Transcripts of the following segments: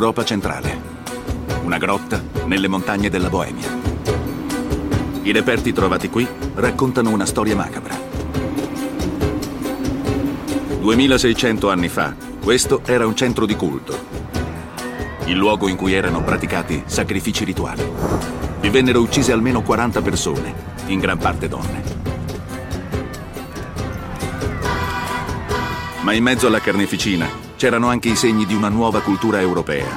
Europa centrale. Una grotta nelle montagne della Boemia. I reperti trovati qui raccontano una storia macabra. 2600 anni fa, questo era un centro di culto. Il luogo in cui erano praticati sacrifici rituali. Vi vennero uccise almeno 40 persone, in gran parte donne. Ma in mezzo alla carneficina c'erano anche i segni di una nuova cultura europea.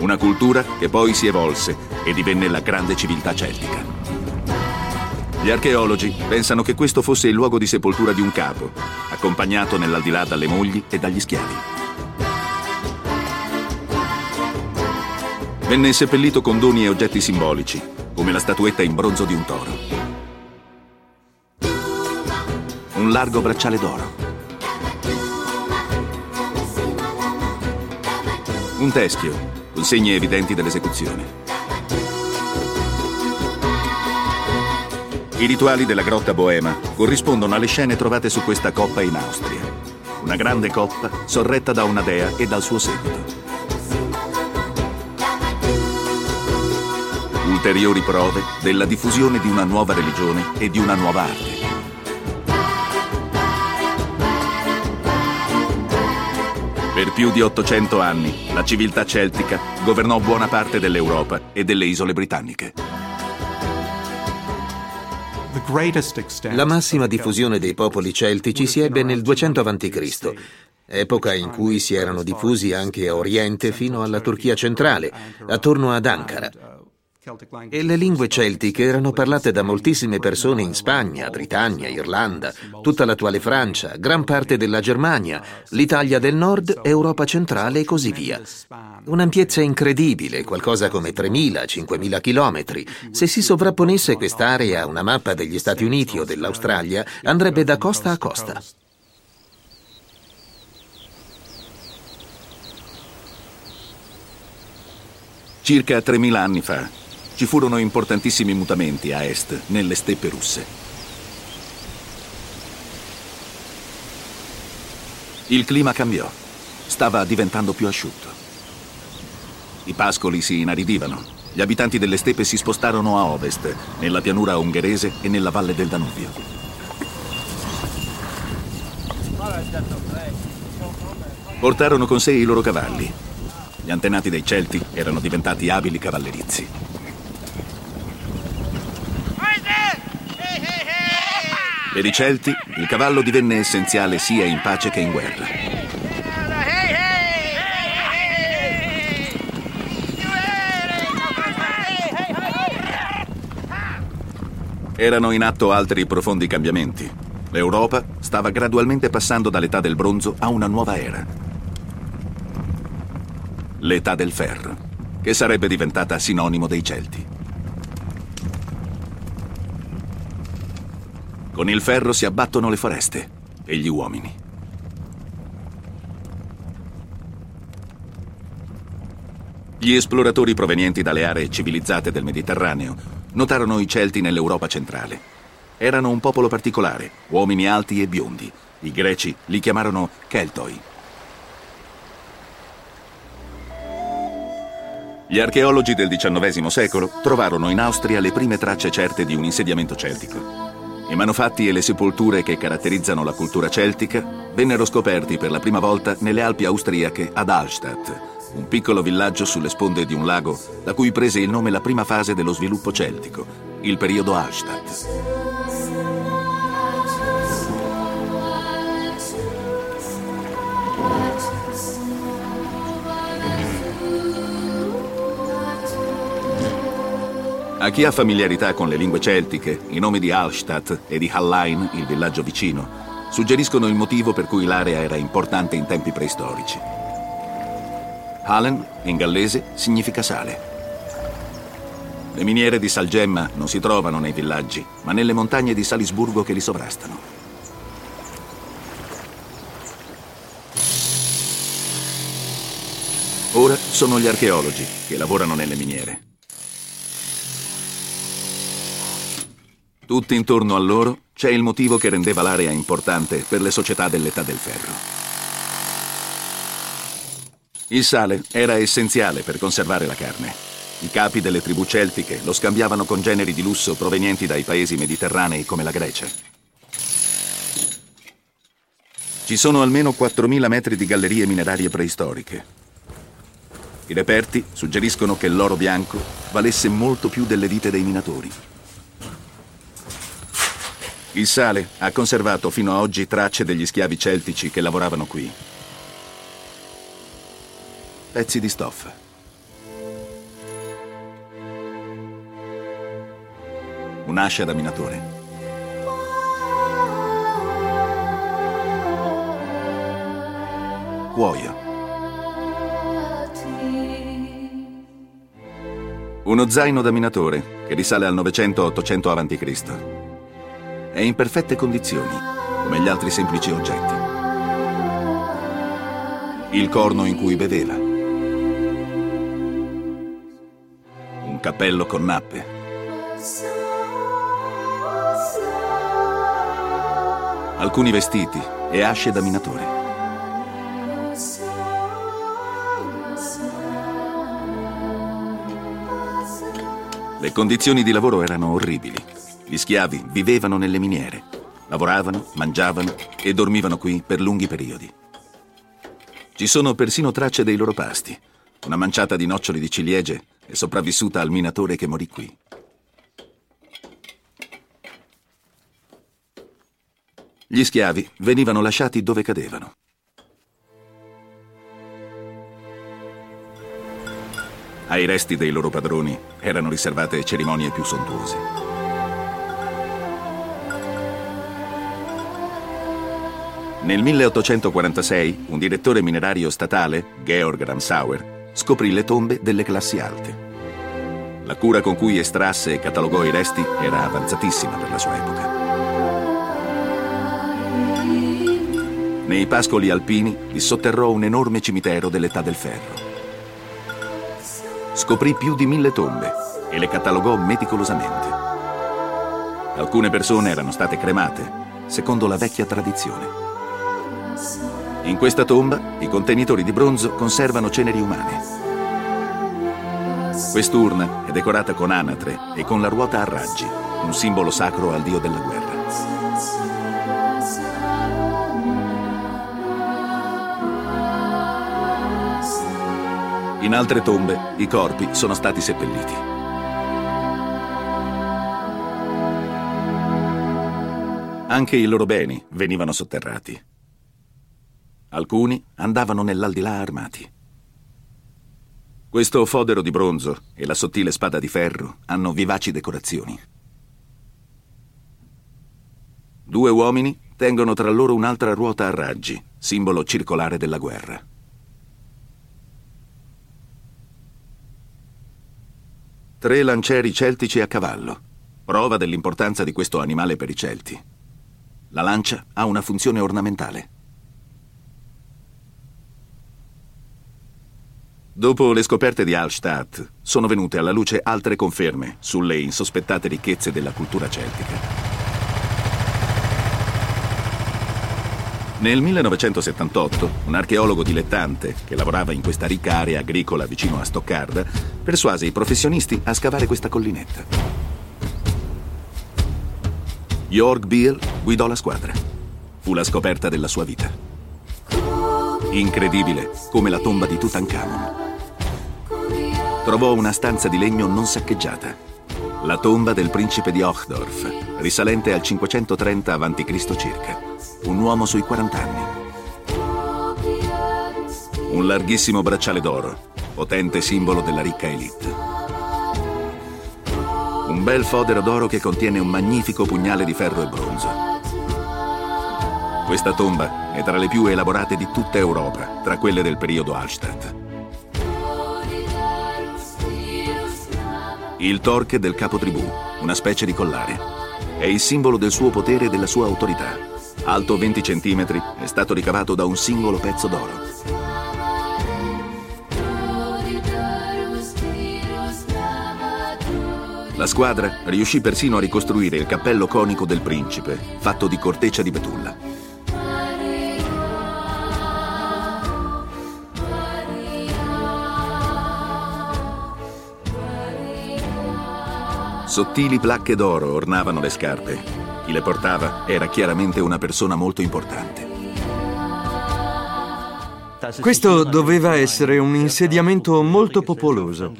Una cultura che poi si evolse e divenne la grande civiltà celtica. Gli archeologi pensano che questo fosse il luogo di sepoltura di un capo, accompagnato nell'aldilà dalle mogli e dagli schiavi. Venne seppellito con doni e oggetti simbolici, come la statuetta in bronzo di un toro. Un largo bracciale d'oro. Un teschio, con segni evidenti dell'esecuzione. I rituali della grotta boema corrispondono alle scene trovate su questa coppa in Austria. Una grande coppa sorretta da una dea e dal suo seguito. Ulteriori prove della diffusione di una nuova religione e di una nuova arte. Per più di 800 anni, la civiltà celtica governò buona parte dell'Europa e delle isole britanniche. La massima diffusione dei popoli celtici si ebbe nel 200 a.C., epoca in cui si erano diffusi anche a Oriente fino alla Turchia centrale, attorno ad Ankara. E le lingue celtiche erano parlate da moltissime persone in Spagna, Britannia, Irlanda, tutta l'attuale Francia, gran parte della Germania, l'Italia del Nord, Europa centrale e così via. Un'ampiezza incredibile, qualcosa come 3.000-5.000 chilometri. Se si sovrapponesse quest'area a una mappa degli Stati Uniti o dell'Australia, andrebbe da costa a costa. Circa 3.000 anni fa, ci furono importantissimi mutamenti a est, nelle steppe russe. Il clima cambiò, stava diventando più asciutto. I pascoli si inaridivano, gli abitanti delle steppe si spostarono a ovest, nella pianura ungherese e nella valle del Danubio. Portarono con sé i loro cavalli. Gli antenati dei Celti erano diventati abili cavallerizi. Per i Celti il cavallo divenne essenziale sia in pace che in guerra. Erano in atto altri profondi cambiamenti. L'Europa stava gradualmente passando dall'età del bronzo a una nuova era. L'età del ferro, che sarebbe diventata sinonimo dei Celti. Con il ferro si abbattono le foreste e gli uomini. Gli esploratori provenienti dalle aree civilizzate del Mediterraneo notarono i Celti nell'Europa centrale. Erano un popolo particolare, uomini alti e biondi. I greci li chiamarono Keltoi. Gli archeologi del XIX secolo trovarono in Austria le prime tracce certe di un insediamento celtico. I manufatti e le sepolture che caratterizzano la cultura celtica vennero scoperti per la prima volta nelle Alpi austriache ad Hallstatt, un piccolo villaggio sulle sponde di un lago da cui prese il nome la prima fase dello sviluppo celtico, il periodo Hallstatt. A chi ha familiarità con le lingue celtiche, i nomi di Hallstatt e di Hallein, il villaggio vicino, suggeriscono il motivo per cui l'area era importante in tempi preistorici. Hallen, in gallese, significa sale. Le miniere di salgemma non si trovano nei villaggi, ma nelle montagne di Salisburgo che li sovrastano. Ora sono gli archeologi che lavorano nelle miniere. Tutti intorno a loro c'è il motivo che rendeva l'area importante per le società dell'età del ferro. Il sale era essenziale per conservare la carne. I capi delle tribù celtiche lo scambiavano con generi di lusso provenienti dai paesi mediterranei come la Grecia. Ci sono almeno 4.000 metri di gallerie minerarie preistoriche. I reperti suggeriscono che l'oro bianco valesse molto più delle vite dei minatori. Il sale ha conservato fino ad oggi tracce degli schiavi celtici che lavoravano qui. Pezzi di stoffa. Un'ascia da minatore. cuoio. Uno zaino da minatore che risale al 900-800 a.C. È in perfette condizioni, come gli altri semplici oggetti. Il corno in cui beveva. Un cappello con nappe. Alcuni vestiti e asce da minatore. Le condizioni di lavoro erano orribili. Gli schiavi vivevano nelle miniere, lavoravano, mangiavano e dormivano qui per lunghi periodi. Ci sono persino tracce dei loro pasti. Una manciata di noccioli di ciliegie è sopravvissuta al minatore che morì qui. Gli schiavi venivano lasciati dove cadevano. Ai resti dei loro padroni erano riservate cerimonie più sontuose. Nel 1846 un direttore minerario statale, Georg Ramsauer, scoprì le tombe delle classi alte. La cura con cui estrasse e catalogò i resti era avanzatissima per la sua epoca. Nei pascoli alpini dissotterrò un enorme cimitero dell'età del ferro scoprì più di mille tombe e le catalogò meticolosamente. Alcune persone erano state cremate, secondo la vecchia tradizione. In questa tomba i contenitori di bronzo conservano ceneri umane. Quest'urna è decorata con anatre e con la ruota a raggi, un simbolo sacro al dio della guerra. In altre tombe i corpi sono stati seppelliti. Anche i loro beni venivano sotterrati. Alcuni andavano nell'aldilà armati. Questo fodero di bronzo e la sottile spada di ferro hanno vivaci decorazioni. Due uomini tengono tra loro un'altra ruota a raggi, simbolo circolare della guerra. Tre lancieri celtici a cavallo, prova dell'importanza di questo animale per i Celti. La lancia ha una funzione ornamentale. Dopo le scoperte di Hallstatt, sono venute alla luce altre conferme sulle insospettate ricchezze della cultura celtica. Nel 1978, un archeologo dilettante che lavorava in questa ricca area agricola vicino a Stoccarda persuase i professionisti a scavare questa collinetta. Jörg Biel guidò la squadra. Fu la scoperta della sua vita. Incredibile come la tomba di Tutankhamon. Trovò una stanza di legno non saccheggiata. La tomba del principe di Ochdorf, risalente al 530 a.C. circa un uomo sui 40 anni. Un larghissimo bracciale d'oro, potente simbolo della ricca elite. Un bel fodero d'oro che contiene un magnifico pugnale di ferro e bronzo. Questa tomba è tra le più elaborate di tutta Europa, tra quelle del periodo Hallstatt. Il torque del capotribù, una specie di collare, è il simbolo del suo potere e della sua autorità alto 20 cm, è stato ricavato da un singolo pezzo d'oro. La squadra riuscì persino a ricostruire il cappello conico del principe, fatto di corteccia di betulla. Sottili placche d'oro ornavano le scarpe. Chi le portava era chiaramente una persona molto importante. Questo doveva essere un insediamento molto popoloso.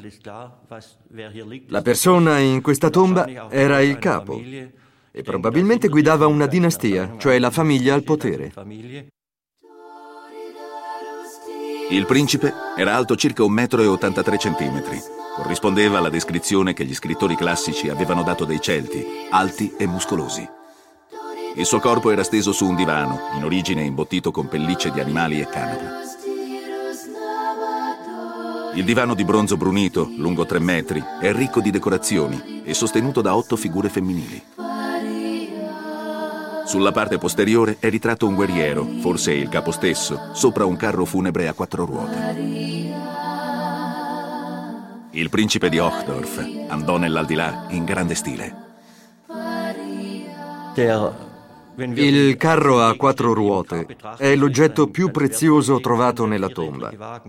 La persona in questa tomba era il capo e probabilmente guidava una dinastia, cioè la famiglia al potere. Il principe era alto circa 1,83 m. Corrispondeva alla descrizione che gli scrittori classici avevano dato dei Celti, alti e muscolosi. Il suo corpo era steso su un divano, in origine imbottito con pellicce di animali e canapa. Il divano di bronzo brunito, lungo tre metri, è ricco di decorazioni e sostenuto da otto figure femminili. Sulla parte posteriore è ritratto un guerriero, forse il capo stesso, sopra un carro funebre a quattro ruote. Il principe di Ochdorf andò nell'aldilà in grande stile. Il carro a quattro ruote è l'oggetto più prezioso trovato nella tomba.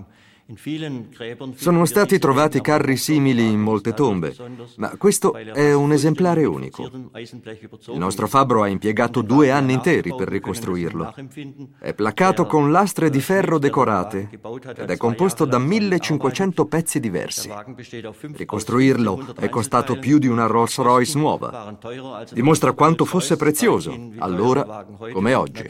Sono stati trovati carri simili in molte tombe, ma questo è un esemplare unico. Il nostro fabbro ha impiegato due anni interi per ricostruirlo. È placcato con lastre di ferro decorate ed è composto da 1500 pezzi diversi. Ricostruirlo è costato più di una Rolls Royce nuova. Dimostra quanto fosse prezioso, allora come oggi.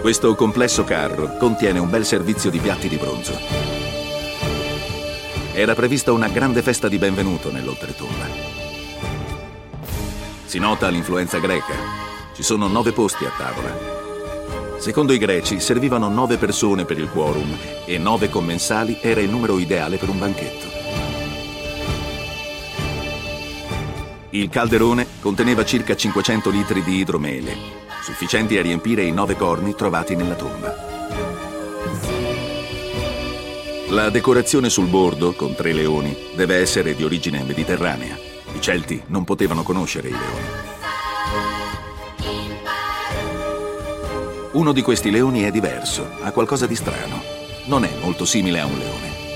Questo complesso carro contiene un bel servizio di piatti di bronzo. Era prevista una grande festa di benvenuto nell'oltretomba. Si nota l'influenza greca. Ci sono nove posti a tavola. Secondo i greci servivano nove persone per il quorum e nove commensali era il numero ideale per un banchetto. Il calderone conteneva circa 500 litri di idromele, sufficienti a riempire i nove corni trovati nella tomba. La decorazione sul bordo, con tre leoni, deve essere di origine mediterranea. I Celti non potevano conoscere i leoni. Uno di questi leoni è diverso, ha qualcosa di strano. Non è molto simile a un leone.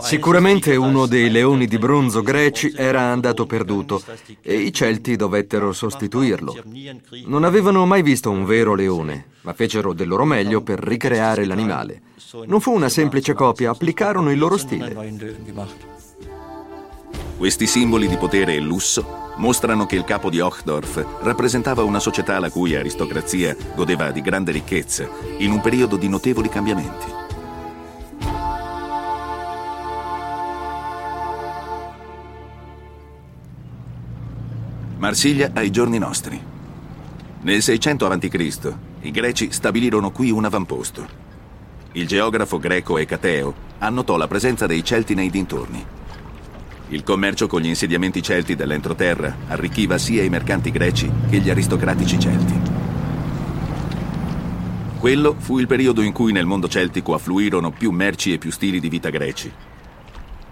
Sicuramente uno dei leoni di bronzo greci era andato perduto e i Celti dovettero sostituirlo. Non avevano mai visto un vero leone, ma fecero del loro meglio per ricreare l'animale. Non fu una semplice copia, applicarono il loro stile. Questi simboli di potere e lusso mostrano che il capo di Ochdorf rappresentava una società la cui aristocrazia godeva di grande ricchezza in un periodo di notevoli cambiamenti. Marsiglia ai giorni nostri. Nel 600 a.C. i greci stabilirono qui un avamposto. Il geografo greco Ecateo annotò la presenza dei Celti nei dintorni. Il commercio con gli insediamenti celti dell'entroterra arricchiva sia i mercanti greci che gli aristocratici celti. Quello fu il periodo in cui nel mondo celtico affluirono più merci e più stili di vita greci.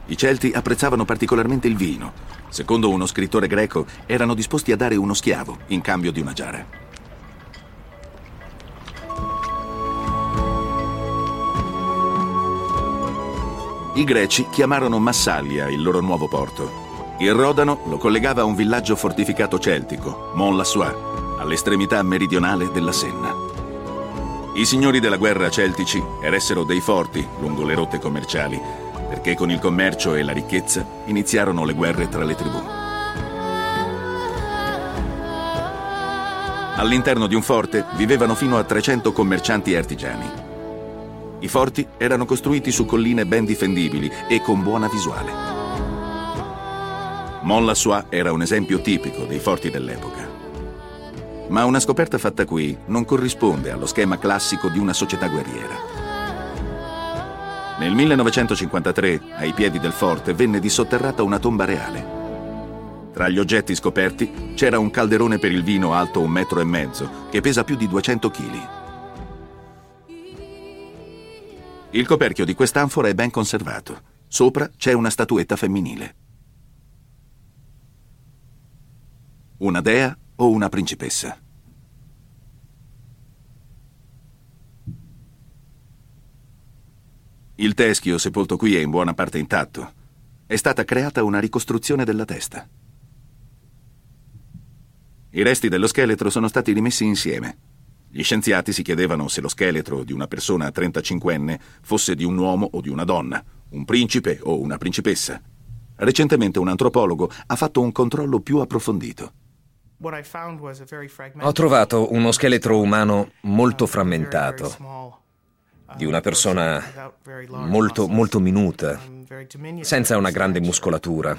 I Celti apprezzavano particolarmente il vino. Secondo uno scrittore greco, erano disposti a dare uno schiavo in cambio di una giara. I greci chiamarono Massalia il loro nuovo porto. Il Rodano lo collegava a un villaggio fortificato celtico, Mont-Lassois, all'estremità meridionale della Senna. I signori della guerra celtici eressero dei forti lungo le rotte commerciali perché con il commercio e la ricchezza iniziarono le guerre tra le tribù. All'interno di un forte vivevano fino a 300 commercianti e artigiani. I forti erano costruiti su colline ben difendibili e con buona visuale. Mont-Lassois era un esempio tipico dei forti dell'epoca. Ma una scoperta fatta qui non corrisponde allo schema classico di una società guerriera. Nel 1953, ai piedi del forte, venne dissotterrata una tomba reale. Tra gli oggetti scoperti c'era un calderone per il vino alto un metro e mezzo, che pesa più di 200 kg. Il coperchio di quest'anfora è ben conservato. Sopra c'è una statuetta femminile. Una dea o una principessa? Il teschio, sepolto qui, è in buona parte intatto. È stata creata una ricostruzione della testa. I resti dello scheletro sono stati rimessi insieme. Gli scienziati si chiedevano se lo scheletro di una persona 35enne fosse di un uomo o di una donna, un principe o una principessa. Recentemente un antropologo ha fatto un controllo più approfondito. Ho trovato uno scheletro umano molto frammentato, di una persona molto, molto minuta, senza una grande muscolatura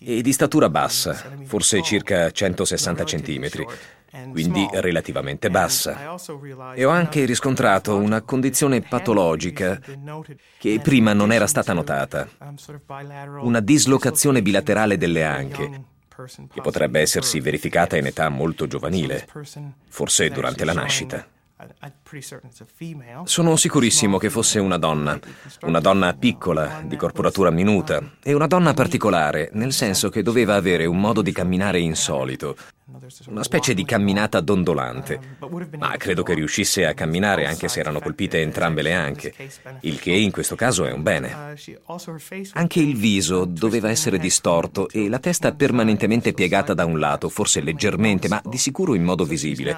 e di statura bassa, forse circa 160 centimetri, quindi relativamente bassa. E ho anche riscontrato una condizione patologica che prima non era stata notata, una dislocazione bilaterale delle anche, che potrebbe essersi verificata in età molto giovanile, forse durante la nascita. Sono sicurissimo che fosse una donna, una donna piccola, di corporatura minuta, e una donna particolare, nel senso che doveva avere un modo di camminare insolito, una specie di camminata dondolante, ma credo che riuscisse a camminare anche se erano colpite entrambe le anche, il che in questo caso è un bene. Anche il viso doveva essere distorto e la testa permanentemente piegata da un lato, forse leggermente, ma di sicuro in modo visibile.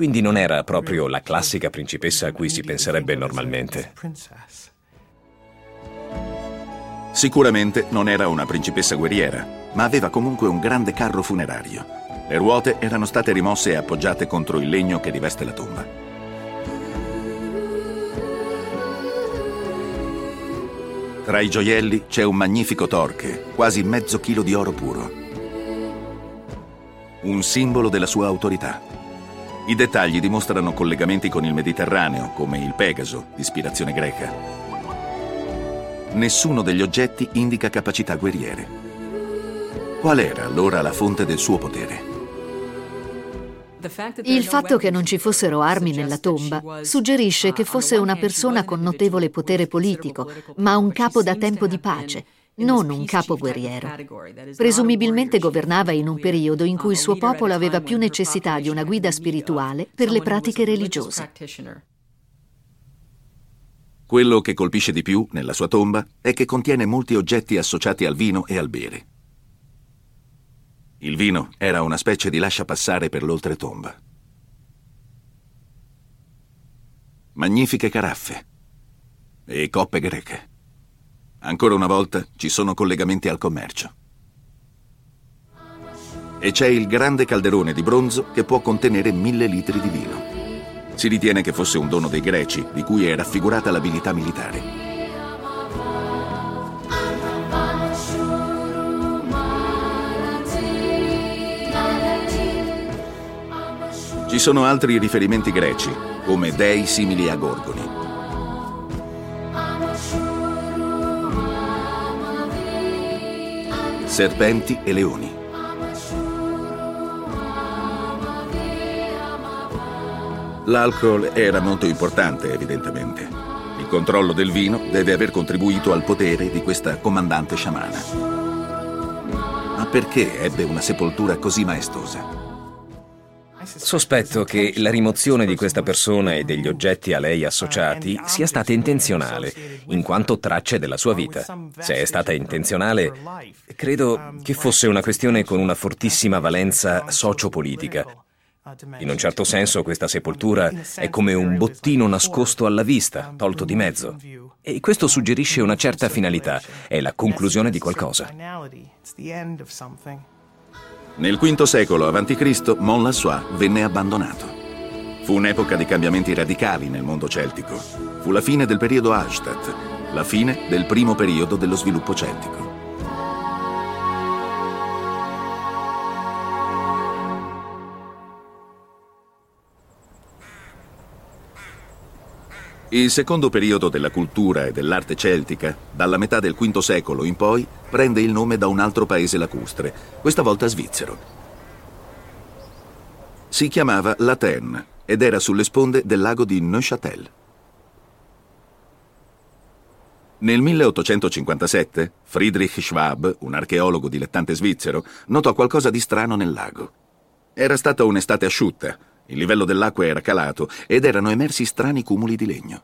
Quindi non era proprio la classica principessa a cui si penserebbe normalmente. Sicuramente non era una principessa guerriera, ma aveva comunque un grande carro funerario. Le ruote erano state rimosse e appoggiate contro il legno che riveste la tomba. Tra i gioielli c'è un magnifico torche, quasi mezzo chilo di oro puro. Un simbolo della sua autorità. I dettagli dimostrano collegamenti con il Mediterraneo, come il Pegaso, di ispirazione greca. Nessuno degli oggetti indica capacità guerriere. Qual era allora la fonte del suo potere? Il fatto che non ci fossero armi nella tomba suggerisce che fosse una persona con notevole potere politico, ma un capo da tempo di pace, non un capo guerriero. Presumibilmente governava in un periodo in cui il suo popolo aveva più necessità di una guida spirituale per le pratiche religiose. Quello che colpisce di più nella sua tomba è che contiene molti oggetti associati al vino e al bere. Il vino era una specie di lasciapassare per l'oltretomba. Magnifiche caraffe e coppe greche. Ancora una volta ci sono collegamenti al commercio. E c'è il grande calderone di bronzo che può contenere mille litri di vino. Si ritiene che fosse un dono dei greci, di cui è raffigurata l'abilità militare. Ci sono altri riferimenti greci, come dei simili a gorgoni. Serpenti e leoni. L'alcol era molto importante, evidentemente. Il controllo del vino deve aver contribuito al potere di questa comandante sciamana. Ma perché ebbe una sepoltura così maestosa? Sospetto che la rimozione di questa persona e degli oggetti a lei associati sia stata intenzionale, in quanto tracce della sua vita. Se è stata intenzionale, credo che fosse una questione con una fortissima valenza sociopolitica. In un certo senso questa sepoltura è come un bottino nascosto alla vista, tolto di mezzo. E questo suggerisce una certa finalità, è la conclusione di qualcosa. Nel V secolo a.C. Mont Lassois venne abbandonato. Fu un'epoca di cambiamenti radicali nel mondo celtico. Fu la fine del periodo Hallstatt, la fine del primo periodo dello sviluppo celtico. Il secondo periodo della cultura e dell'arte celtica, dalla metà del V secolo in poi, prende il nome da un altro paese lacustre, questa volta svizzero. Si chiamava Laten ed era sulle sponde del lago di Neuchâtel. Nel 1857 Friedrich Schwab, un archeologo dilettante svizzero, notò qualcosa di strano nel lago. Era stata un'estate asciutta, il livello dell'acqua era calato ed erano emersi strani cumuli di legno.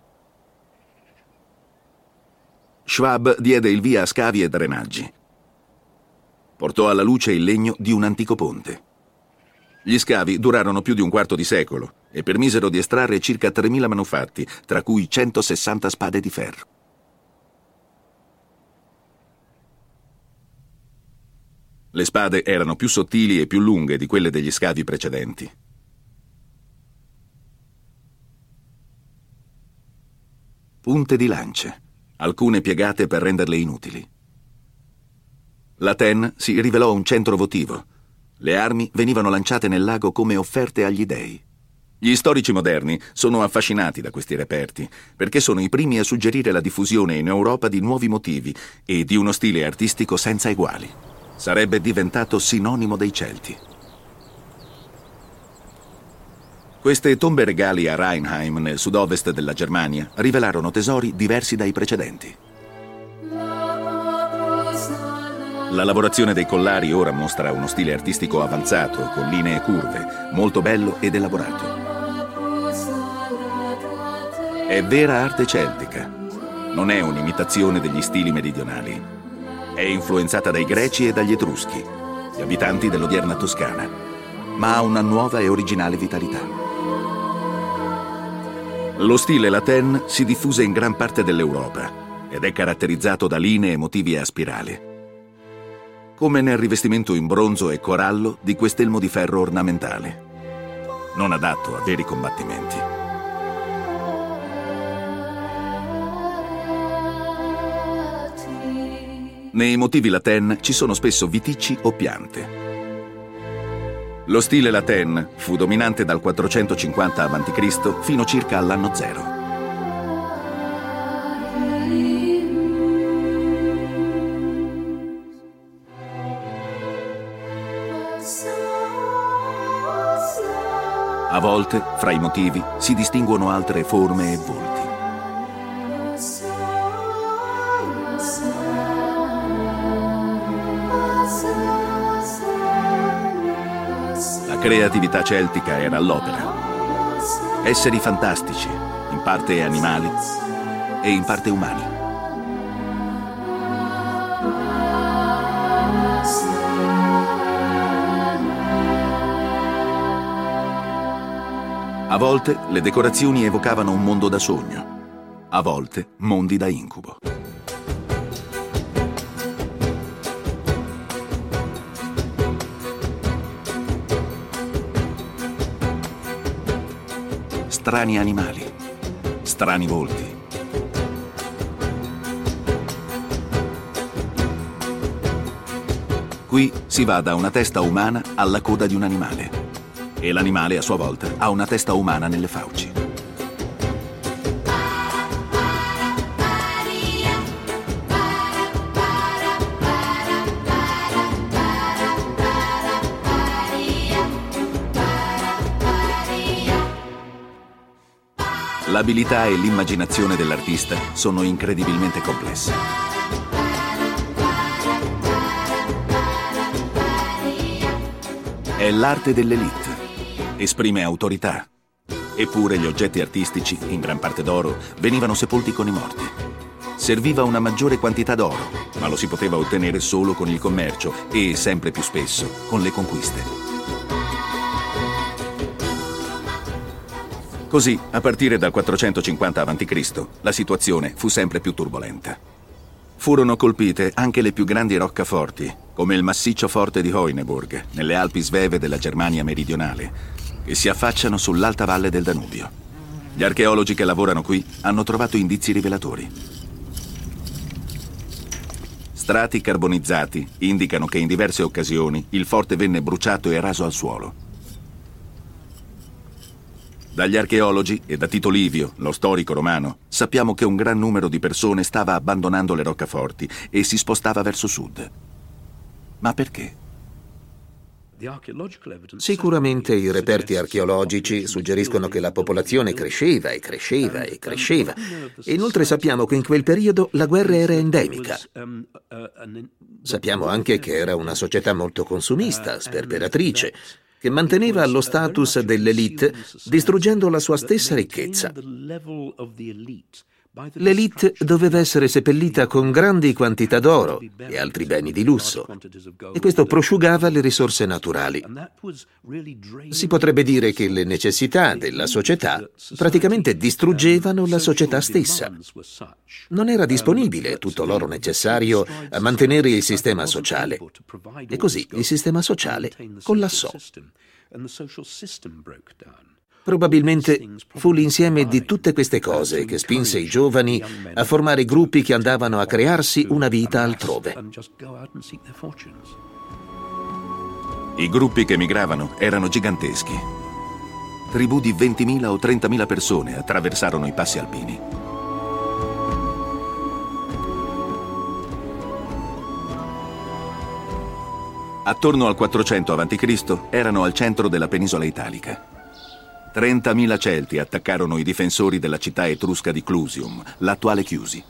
Schwab diede il via a scavi e drenaggi. Portò alla luce il legno di un antico ponte. Gli scavi durarono più di un quarto di secolo e permisero di estrarre circa 3.000 manufatti, tra cui 160 spade di ferro. Le spade erano più sottili e più lunghe di quelle degli scavi precedenti. Punte di lance, alcune piegate per renderle inutili. L'Aten si rivelò un centro votivo. Le armi venivano lanciate nel lago come offerte agli dei. Gli storici moderni sono affascinati da questi reperti, perché sono i primi a suggerire la diffusione in Europa di nuovi motivi e di uno stile artistico senza eguali. Sarebbe diventato sinonimo dei Celti. Queste tombe regali a Rheinheim, nel sud-ovest della Germania, rivelarono tesori diversi dai precedenti. La lavorazione dei collari ora mostra uno stile artistico avanzato, con linee curve, molto bello ed elaborato. È vera arte celtica, non è un'imitazione degli stili meridionali. È influenzata dai greci e dagli etruschi, gli abitanti dell'odierna Toscana, ma ha una nuova e originale vitalità. Lo stile latin si diffuse in gran parte dell'Europa ed è caratterizzato da linee e motivi a spirale. Come nel rivestimento in bronzo e corallo di quest'elmo di ferro ornamentale, non adatto a veri combattimenti. Nei motivi latin ci sono spesso viticci o piante. Lo stile latin fu dominante dal 450 a.C. fino circa all'anno zero. A volte, fra i motivi, si distinguono altre forme e volti. Creatività celtica era all'opera. Esseri fantastici, in parte animali e in parte umani. A volte le decorazioni evocavano un mondo da sogno, a volte mondi da incubo. Strani animali, strani volti. Qui si va da una testa umana alla coda di un animale e l'animale a sua volta ha una testa umana nelle fauci. L'abilità e l'immaginazione dell'artista sono incredibilmente complesse. È l'arte dell'elite. Esprime autorità. Eppure gli oggetti artistici, in gran parte d'oro, venivano sepolti con i morti. Serviva una maggiore quantità d'oro, ma lo si poteva ottenere solo con il commercio e, sempre più spesso, con le conquiste. Così, a partire dal 450 a.C., la situazione fu sempre più turbolenta. Furono colpite anche le più grandi roccaforti, come il massiccio forte di Heuneburg, nelle Alpi sveve della Germania meridionale, che si affacciano sull'alta valle del Danubio. Gli archeologi che lavorano qui hanno trovato indizi rivelatori. Strati carbonizzati indicano che in diverse occasioni il forte venne bruciato e raso al suolo. Dagli archeologi e da Tito Livio, lo storico romano, sappiamo che un gran numero di persone stava abbandonando le roccaforti e si spostava verso sud. Ma perché? Sicuramente i reperti archeologici suggeriscono che la popolazione cresceva e cresceva e cresceva. Inoltre sappiamo che in quel periodo la guerra era endemica. Sappiamo anche che era una società molto consumista, sperperatrice che manteneva lo status dell'elite distruggendo la sua stessa ricchezza. L'elite doveva essere seppellita con grandi quantità d'oro e altri beni di lusso, e questo prosciugava le risorse naturali. Si potrebbe dire che le necessità della società praticamente distruggevano la società stessa. Non era disponibile tutto l'oro necessario a mantenere il sistema sociale, e così il sistema sociale collassò. Probabilmente fu l'insieme di tutte queste cose che spinse i giovani a formare gruppi che andavano a crearsi una vita altrove. I gruppi che migravano erano giganteschi. Tribù di 20.000 o 30.000 persone attraversarono i passi alpini. Attorno al 400 a.C. erano al centro della penisola italica. 30.000 Celti attaccarono i difensori della città etrusca di Clusium, l'attuale Chiusi.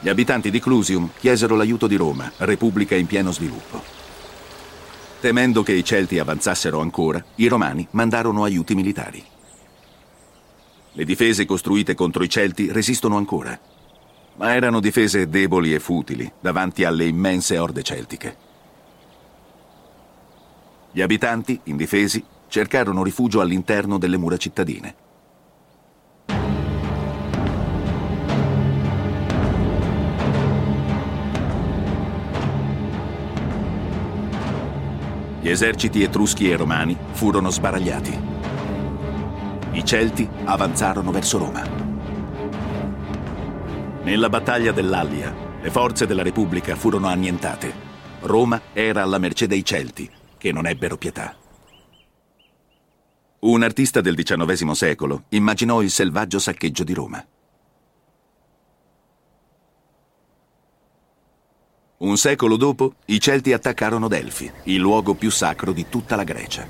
Gli abitanti di Clusium chiesero l'aiuto di Roma, repubblica in pieno sviluppo. Temendo che i Celti avanzassero ancora, i Romani mandarono aiuti militari. Le difese costruite contro i Celti resistono ancora, ma erano difese deboli e futili davanti alle immense orde celtiche. Gli abitanti, indifesi, cercarono rifugio all'interno delle mura cittadine. Gli eserciti etruschi e romani furono sbaragliati. I Celti avanzarono verso Roma. Nella battaglia dell'Allia, le forze della Repubblica furono annientate. Roma era alla mercé dei Celti, che non ebbero pietà. Un artista del XIX secolo immaginò il selvaggio saccheggio di Roma. Un secolo dopo, i Celti attaccarono Delfi, il luogo più sacro di tutta la Grecia.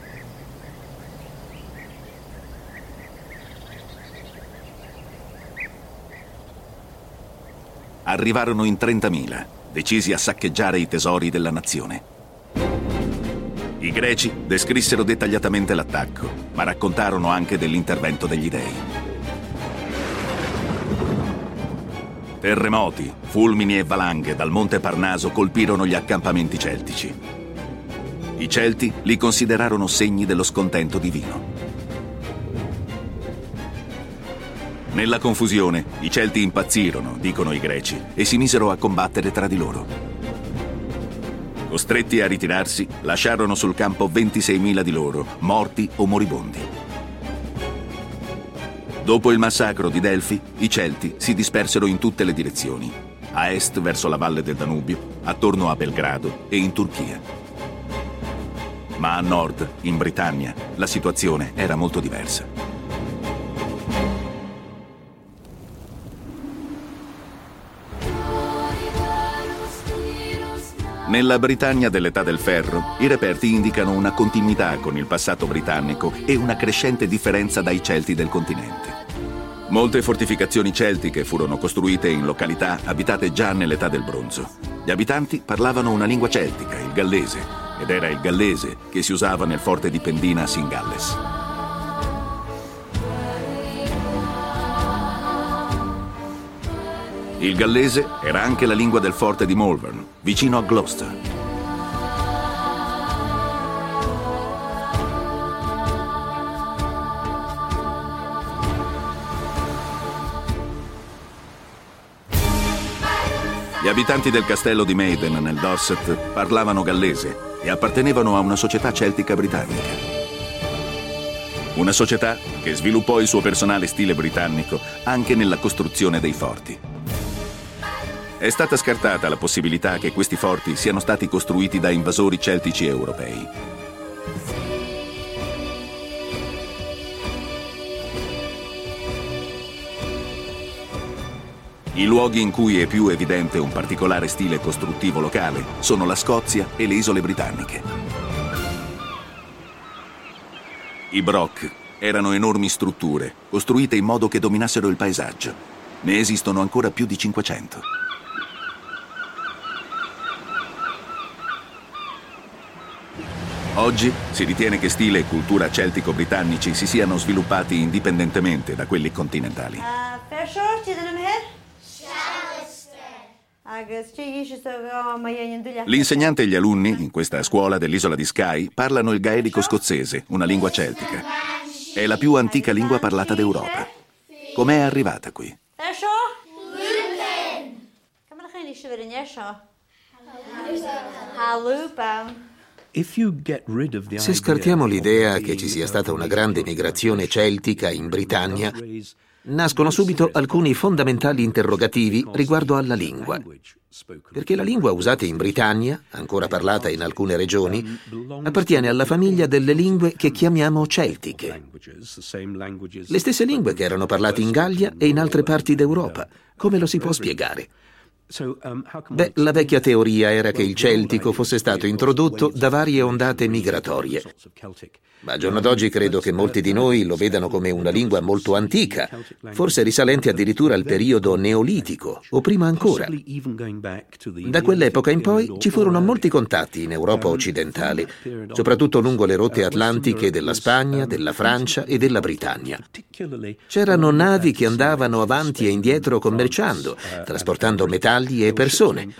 Arrivarono in 30.000, decisi a saccheggiare i tesori della nazione. I greci descrissero dettagliatamente l'attacco, ma raccontarono anche dell'intervento degli dei. Terremoti, fulmini e valanghe dal monte Parnaso colpirono gli accampamenti celtici. I Celti li considerarono segni dello scontento divino. Nella confusione, i Celti impazzirono, dicono i greci, e si misero a combattere tra di loro. Costretti a ritirarsi, lasciarono sul campo 26.000 di loro, morti o moribondi. Dopo il massacro di Delfi, i Celti si dispersero in tutte le direzioni, a est verso la valle del Danubio, attorno a Belgrado e in Turchia. Ma a nord, in Britannia, la situazione era molto diversa. Nella Britannia dell'età del ferro, i reperti indicano una continuità con il passato britannico e una crescente differenza dai Celti del continente. Molte fortificazioni celtiche furono costruite in località abitate già nell'età del bronzo. Gli abitanti parlavano una lingua celtica, il gallese, ed era il gallese che si usava nel forte di Pendinas in Galles. Il gallese era anche la lingua del forte di Malvern, vicino a Gloucester. Gli abitanti del castello di Maiden nel Dorset parlavano gallese e appartenevano a una società celtica britannica. Una società che sviluppò il suo personale stile britannico anche nella costruzione dei forti. È stata scartata la possibilità che questi forti siano stati costruiti da invasori celtici europei. I luoghi in cui è più evidente un particolare stile costruttivo locale sono la Scozia e le isole britanniche. I Brock erano enormi strutture, costruite in modo che dominassero il paesaggio. Ne esistono ancora più di 500. Oggi si ritiene che stile e cultura celtico-britannici si siano sviluppati indipendentemente da quelli continentali. L'insegnante e gli alunni in questa scuola dell'isola di Skye parlano il gaelico scozzese, una lingua celtica. È la più antica lingua parlata d'Europa. Com'è arrivata qui? Se scartiamo l'idea che ci sia stata una grande migrazione celtica in Britannia, nascono subito alcuni fondamentali interrogativi riguardo alla lingua. Perché la lingua usata in Britannia, ancora parlata in alcune regioni, appartiene alla famiglia delle lingue che chiamiamo celtiche. Le stesse lingue che erano parlate in Gallia e in altre parti d'Europa. Come lo si può spiegare? Um, Beh, la vecchia teoria era che il celtico fosse stato introdotto da varie ondate migratorie. Ma al giorno d'oggi credo che molti di noi lo vedano come una lingua molto antica, forse risalente addirittura al periodo neolitico o prima ancora. Da quell'epoca in poi ci furono molti contatti in Europa occidentale, soprattutto lungo le rotte atlantiche della Spagna, della Francia e della Britannia. C'erano navi che andavano avanti e indietro commerciando, trasportando metalli e persone.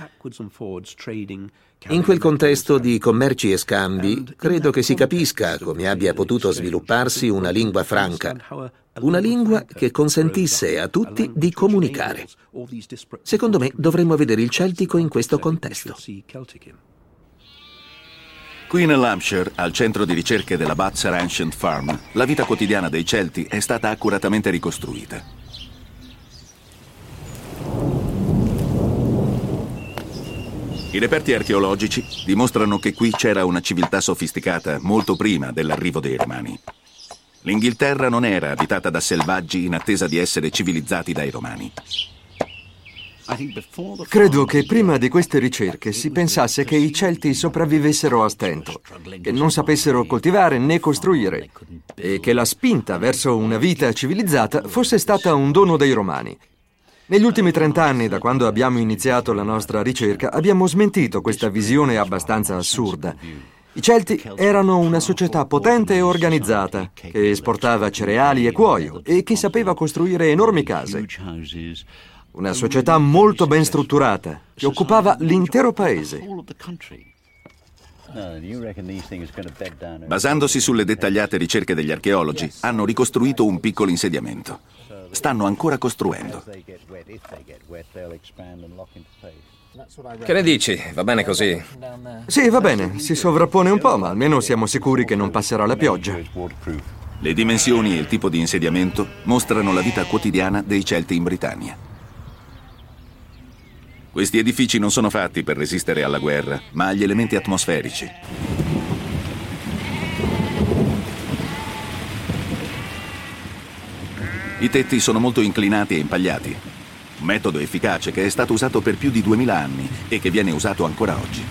In quel contesto di commerci e scambi, credo che si capisca come abbia potuto svilupparsi una lingua franca, una lingua che consentisse a tutti di comunicare. Secondo me dovremmo vedere il celtico in questo contesto. Qui nell'Hampshire, al centro di ricerche della Butzer Ancient Farm, la vita quotidiana dei Celti è stata accuratamente ricostruita. I reperti archeologici dimostrano che qui c'era una civiltà sofisticata molto prima dell'arrivo dei Romani. L'Inghilterra non era abitata da selvaggi in attesa di essere civilizzati dai Romani. Credo che prima di queste ricerche si pensasse che i Celti sopravvivessero a stento, che non sapessero coltivare né costruire e che la spinta verso una vita civilizzata fosse stata un dono dei Romani. Negli ultimi trent'anni, da quando abbiamo iniziato la nostra ricerca, abbiamo smentito questa visione abbastanza assurda. I Celti erano una società potente e organizzata, che esportava cereali e cuoio e che sapeva costruire enormi case. Una società molto ben strutturata, che occupava l'intero paese. Basandosi sulle dettagliate ricerche degli archeologi, hanno ricostruito un piccolo insediamento stanno ancora costruendo. Che ne dici? Va bene così? Sì, va bene. Si sovrappone un po', ma almeno siamo sicuri che non passerà la pioggia. Le dimensioni e il tipo di insediamento mostrano la vita quotidiana dei Celti in Britannia. Questi edifici non sono fatti per resistere alla guerra, ma agli elementi atmosferici. I tetti sono molto inclinati e impagliati, un metodo efficace che è stato usato per più di 2000 anni e che viene usato ancora oggi.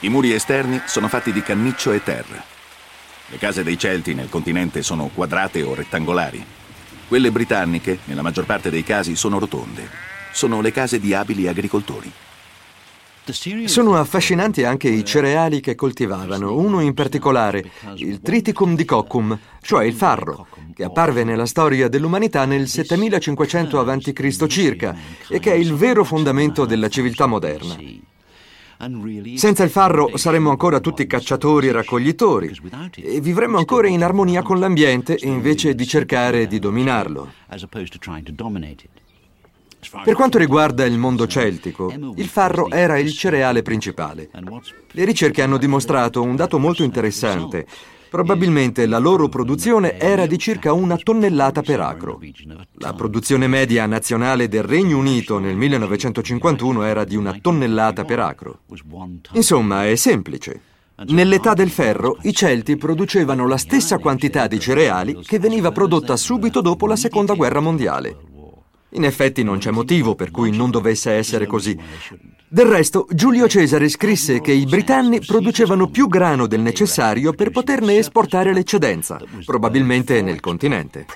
I muri esterni sono fatti di canniccio e terra. Le case dei Celti nel continente sono quadrate o rettangolari. Quelle britanniche, nella maggior parte dei casi, sono rotonde. Sono le case di abili agricoltori. Sono affascinanti anche i cereali che coltivavano, uno in particolare, il Triticum di Coccum, cioè il farro, che apparve nella storia dell'umanità nel 7500 a.C. circa e che è il vero fondamento della civiltà moderna. Senza il farro saremmo ancora tutti cacciatori e raccoglitori e vivremmo ancora in armonia con l'ambiente invece di cercare di dominarlo. Per quanto riguarda il mondo celtico, il farro era il cereale principale. Le ricerche hanno dimostrato un dato molto interessante. Probabilmente la loro produzione era di circa una tonnellata per acro. La produzione media nazionale del Regno Unito nel 1951 era di una tonnellata per acro. Insomma, è semplice. Nell'età del ferro i Celti producevano la stessa quantità di cereali che veniva prodotta subito dopo la Seconda Guerra Mondiale. In effetti non c'è motivo per cui non dovesse essere così. Del resto, Giulio Cesare scrisse che i britanni producevano più grano del necessario per poterne esportare l'eccedenza, probabilmente nel continente.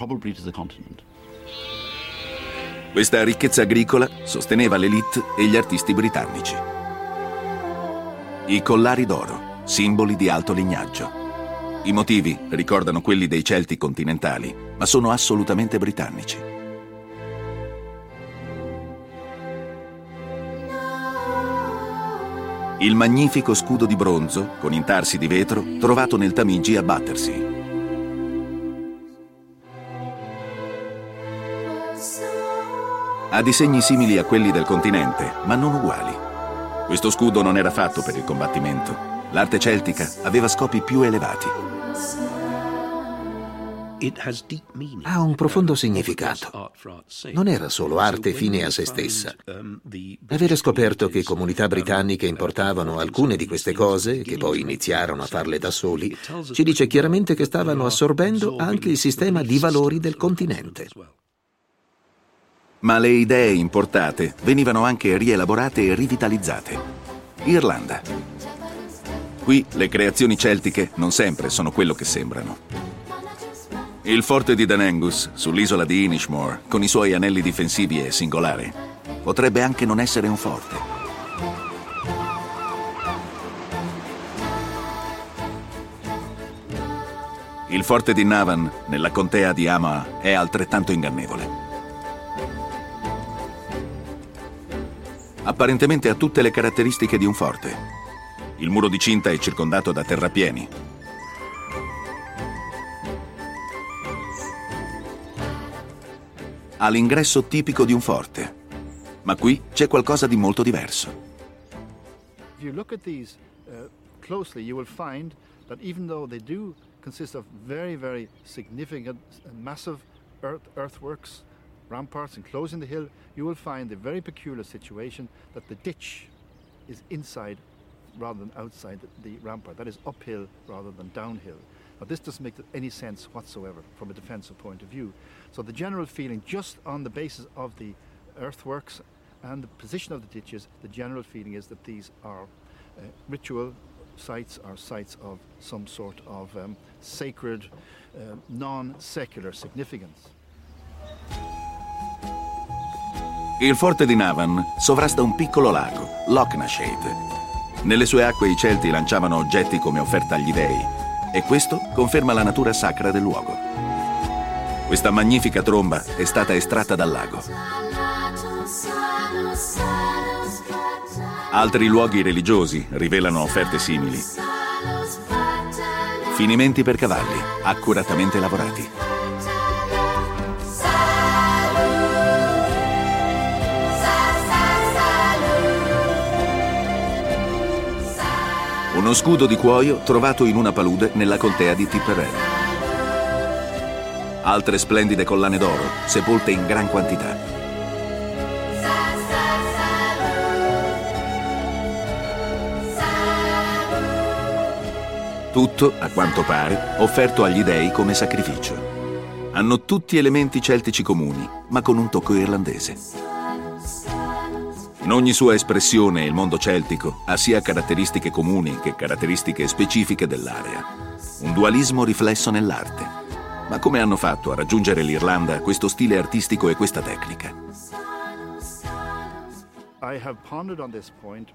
Questa ricchezza agricola sosteneva l'elite e gli artisti britannici. I collari d'oro, simboli di alto lignaggio. I motivi ricordano quelli dei Celti continentali, ma sono assolutamente britannici. Il magnifico scudo di bronzo, con intarsi di vetro, trovato nel Tamigi a Battersea. Ha disegni simili a quelli del continente, ma non uguali. Questo scudo non era fatto per il combattimento. L'arte celtica aveva scopi più elevati. Ha un profondo significato. Non era solo arte fine a se stessa. Avere scoperto che comunità britanniche importavano alcune di queste cose, che poi iniziarono a farle da soli, ci dice chiaramente che stavano assorbendo anche il sistema di valori del continente. Ma le idee importate venivano anche rielaborate e rivitalizzate. Irlanda. Qui le creazioni celtiche non sempre sono quello che sembrano. Il forte di Danangus, sull'isola di Inishmore, con i suoi anelli difensivi è singolare. Potrebbe anche non essere un forte. Il forte di Navan, nella contea di Ama, è altrettanto ingannevole. Apparentemente ha tutte le caratteristiche di un forte. Il muro di cinta è circondato da terrapieni, ha l'ingresso tipico di un forte. Ma qui c'è qualcosa di molto diverso. If you look at these uh, closely, you will find that even though they do consist of very, very significant and massive earth, earthworks, ramparts enclosing the hill, you will find the very peculiar situation that the ditch is inside rather than outside the rampart. That is uphill rather than downhill. Now, this doesn't make any sense whatsoever from a defensive point of view. So the general feeling, just on the basis of the earthworks and the position of the ditches, the general feeling is that these are uh, ritual sites or sites of some sort of um, sacred, uh, non-secular significance. Il forte di Navan sovrasta un piccolo lago, Lochnashade. Nelle sue acque i Celti lanciavano oggetti come offerta agli dei, e questo conferma la natura sacra del luogo. Questa magnifica tromba è stata estratta dal lago. Altri luoghi religiosi rivelano offerte simili. Finimenti per cavalli, accuratamente lavorati. Uno scudo di cuoio trovato in una palude nella contea di Tipperary. Altre splendide collane d'oro, sepolte in gran quantità. Tutto, a quanto pare, offerto agli dei come sacrificio. Hanno tutti elementi celtici comuni, ma con un tocco irlandese. In ogni sua espressione il mondo celtico ha sia caratteristiche comuni che caratteristiche specifiche dell'area. Un dualismo riflesso nell'arte. Ma come hanno fatto a raggiungere l'Irlanda questo stile artistico e questa tecnica? I have pondered on this point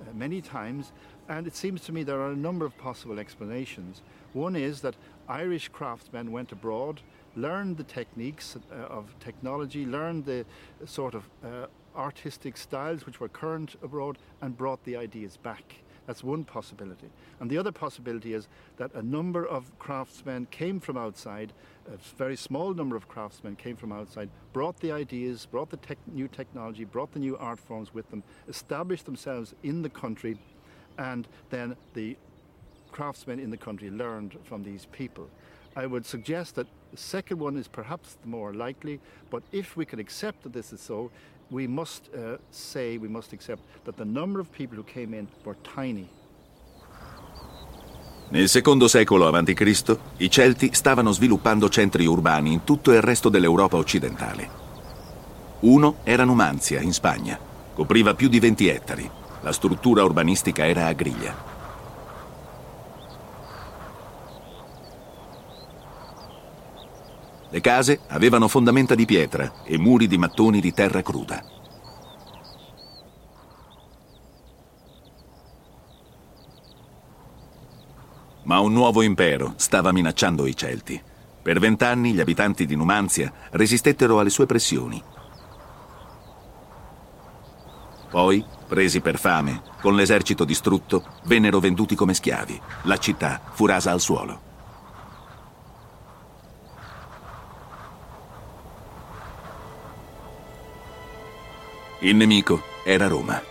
uh, many times and it seems to me there are a number of possible explanations. One is that Irish craftsmen went abroad, learned the techniques uh, of technology, learned the sort of uh, artistic styles which were current abroad and brought the ideas back. That's one possibility. And the other possibility is that a number of craftsmen came from outside, a very small number of craftsmen came from outside, brought the ideas, brought the tech, new technology, brought the new art forms with them, established themselves in the country, and then the craftsmen in the country learned from these people. I would suggest that the second one is perhaps the more likely, but if we can accept that this is so, we must uh, say, we must accept that the number of people who came in were tiny. Nel secondo secolo a.C. i Celti stavano sviluppando centri urbani in tutto il resto dell'Europa occidentale. Uno era Numanzia, in Spagna. Copriva più di 20 ettari. La struttura urbanistica era a griglia. Le case avevano fondamenta di pietra e muri di mattoni di terra cruda. Ma un nuovo impero stava minacciando i Celti. Per vent'anni gli abitanti di Numanzia resistettero alle sue pressioni. Poi, presi per fame, con l'esercito distrutto, vennero venduti come schiavi. La città fu rasa al suolo. Il nemico era Roma.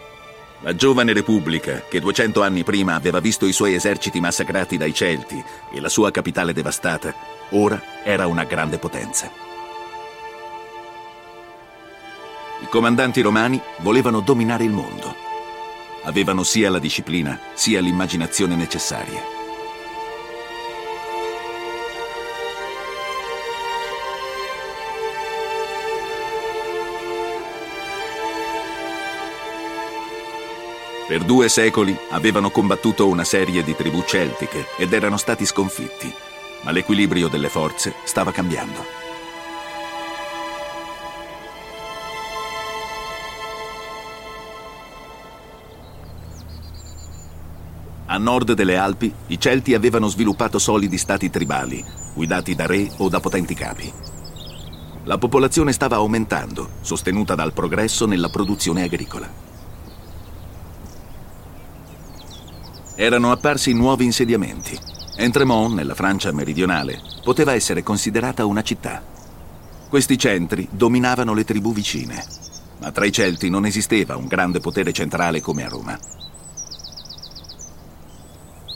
La giovane Repubblica, che 200 anni prima aveva visto i suoi eserciti massacrati dai Celti e la sua capitale devastata, ora era una grande potenza. I comandanti romani volevano dominare il mondo. Avevano sia la disciplina sia l'immaginazione necessarie. Per due secoli avevano combattuto una serie di tribù celtiche ed erano stati sconfitti, ma l'equilibrio delle forze stava cambiando. A nord delle Alpi, i Celti avevano sviluppato solidi stati tribali, guidati da re o da potenti capi. La popolazione stava aumentando, sostenuta dal progresso nella produzione agricola. Erano apparsi nuovi insediamenti. Entremont, nella Francia meridionale, poteva essere considerata una città. Questi centri dominavano le tribù vicine, ma tra i Celti non esisteva un grande potere centrale come a Roma.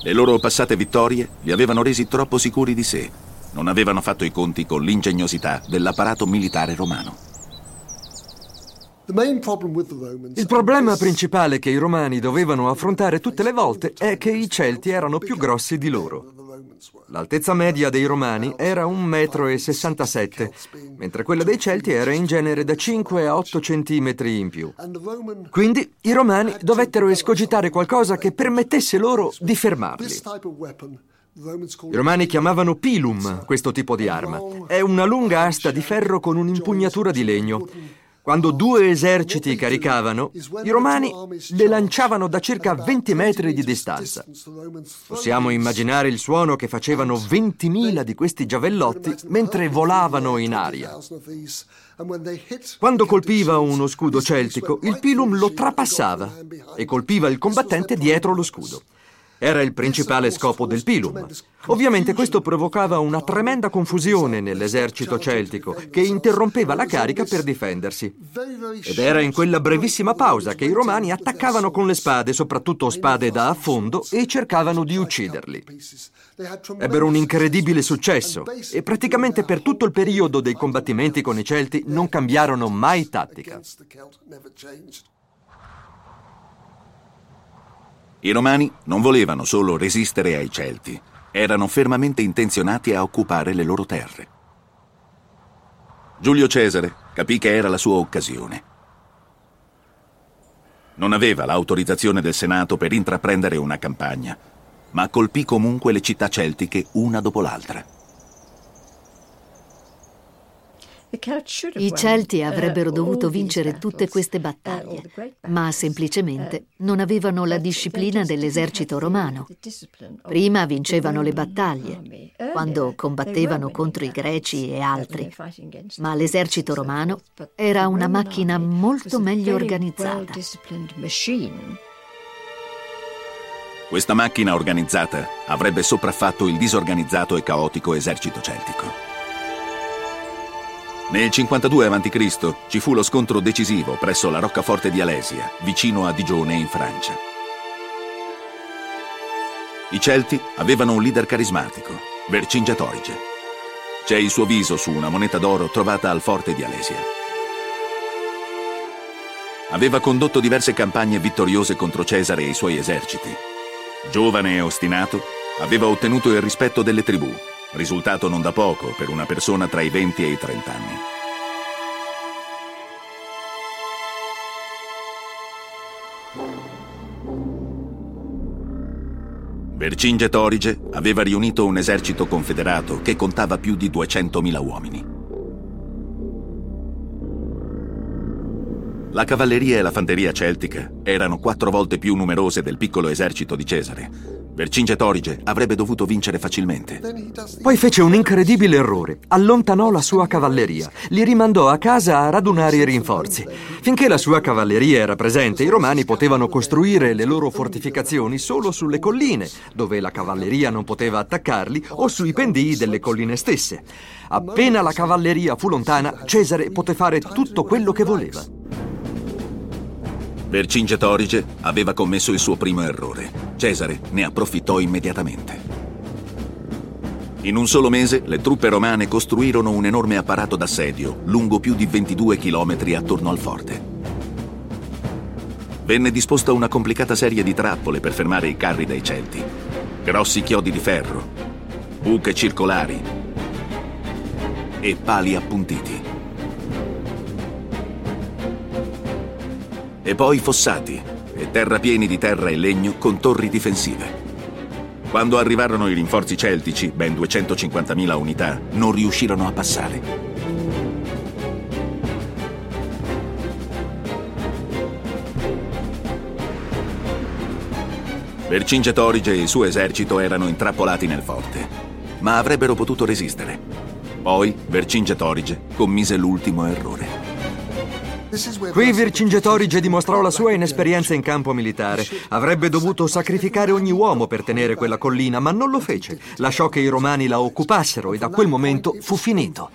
Le loro passate vittorie li avevano resi troppo sicuri di sé, non avevano fatto i conti con l'ingegnosità dell'apparato militare romano. Il problema principale che i romani dovevano affrontare tutte le volte è che i Celti erano più grossi di loro. L'altezza media dei romani era 1,67 m, mentre quella dei Celti era in genere da 5 a 8 cm in più. Quindi i romani dovettero escogitare qualcosa che permettesse loro di fermarli. I romani chiamavano pilum questo tipo di arma. È una lunga asta di ferro con un'impugnatura di legno. Quando due eserciti caricavano, i romani le lanciavano da circa 20 metri di distanza. Possiamo immaginare il suono che facevano 20.000 di questi giavellotti mentre volavano in aria. Quando colpiva uno scudo celtico, il pilum lo trapassava e colpiva il combattente dietro lo scudo. Era il principale scopo del Pilum. Ovviamente questo provocava una tremenda confusione nell'esercito celtico, che interrompeva la carica per difendersi. Ed era in quella brevissima pausa che i romani attaccavano con le spade, soprattutto spade da affondo, e cercavano di ucciderli. Ebbero un incredibile successo e praticamente per tutto il periodo dei combattimenti con i Celti non cambiarono mai tattica. I romani non volevano solo resistere ai Celti, erano fermamente intenzionati a occupare le loro terre. Giulio Cesare capì che era la sua occasione. Non aveva l'autorizzazione del Senato per intraprendere una campagna, ma colpì comunque le città celtiche una dopo l'altra. I Celti avrebbero dovuto vincere tutte queste battaglie, ma semplicemente non avevano la disciplina dell'esercito romano. Prima vincevano le battaglie, quando combattevano contro i greci e altri, ma l'esercito romano era una macchina molto meglio organizzata. Questa macchina organizzata avrebbe sopraffatto il disorganizzato e caotico esercito celtico. Nel 52 a.C. ci fu lo scontro decisivo presso la roccaforte di Alesia, vicino a Digione in Francia. I Celti avevano un leader carismatico, Vercingetorige. C'è il suo viso su una moneta d'oro trovata al forte di Alesia. Aveva condotto diverse campagne vittoriose contro Cesare e i suoi eserciti. Giovane e ostinato, aveva ottenuto il rispetto delle tribù risultato non da poco per una persona tra i 20 e i 30 anni. Vercingetorige aveva riunito un esercito confederato che contava più di 200.000 uomini. La cavalleria e la fanteria celtica erano quattro volte più numerose del piccolo esercito di Cesare, Vercingetorige avrebbe dovuto vincere facilmente. Poi fece un incredibile errore. Allontanò la sua cavalleria. Li rimandò a casa a radunare i rinforzi. Finché la sua cavalleria era presente, i romani potevano costruire le loro fortificazioni solo sulle colline, dove la cavalleria non poteva attaccarli, o sui pendii delle colline stesse. Appena la cavalleria fu lontana, Cesare poté fare tutto quello che voleva. Vercingetorige aveva commesso il suo primo errore. Cesare ne approfittò immediatamente. In un solo mese le truppe romane costruirono un enorme apparato d'assedio, lungo più di 22 chilometri attorno al forte. Venne disposta una complicata serie di trappole per fermare i carri dei Celti. Grossi chiodi di ferro, buche circolari e pali appuntiti. e poi fossati e terrapieni di terra e legno con torri difensive. Quando arrivarono i rinforzi celtici, ben 250.000 unità, non riuscirono a passare. Vercingetorige e il suo esercito erano intrappolati nel forte, ma avrebbero potuto resistere. Poi Vercingetorige commise l'ultimo errore. Qui Vercingetorige dimostrò la sua inesperienza in campo militare. Avrebbe dovuto sacrificare ogni uomo per tenere quella collina, ma non lo fece. Lasciò che i romani la occupassero e da quel momento fu finito.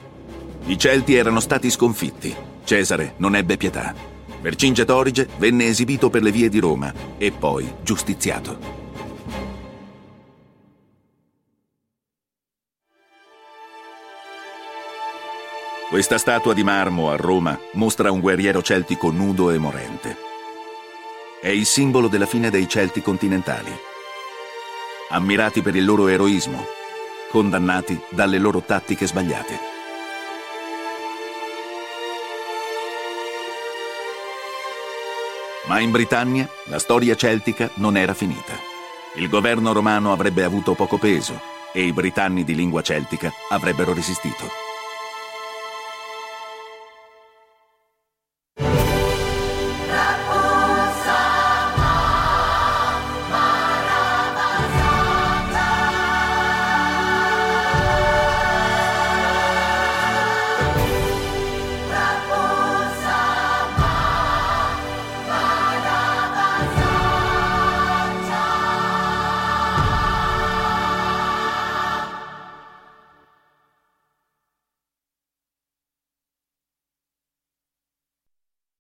I Celti erano stati sconfitti. Cesare non ebbe pietà. Vercingetorige venne esibito per le vie di Roma e poi giustiziato. Questa statua di marmo a Roma mostra un guerriero celtico nudo e morente. È il simbolo della fine dei Celti continentali. Ammirati per il loro eroismo, condannati dalle loro tattiche sbagliate. Ma in Britannia la storia celtica non era finita. Il governo romano avrebbe avuto poco peso e i britanni di lingua celtica avrebbero resistito.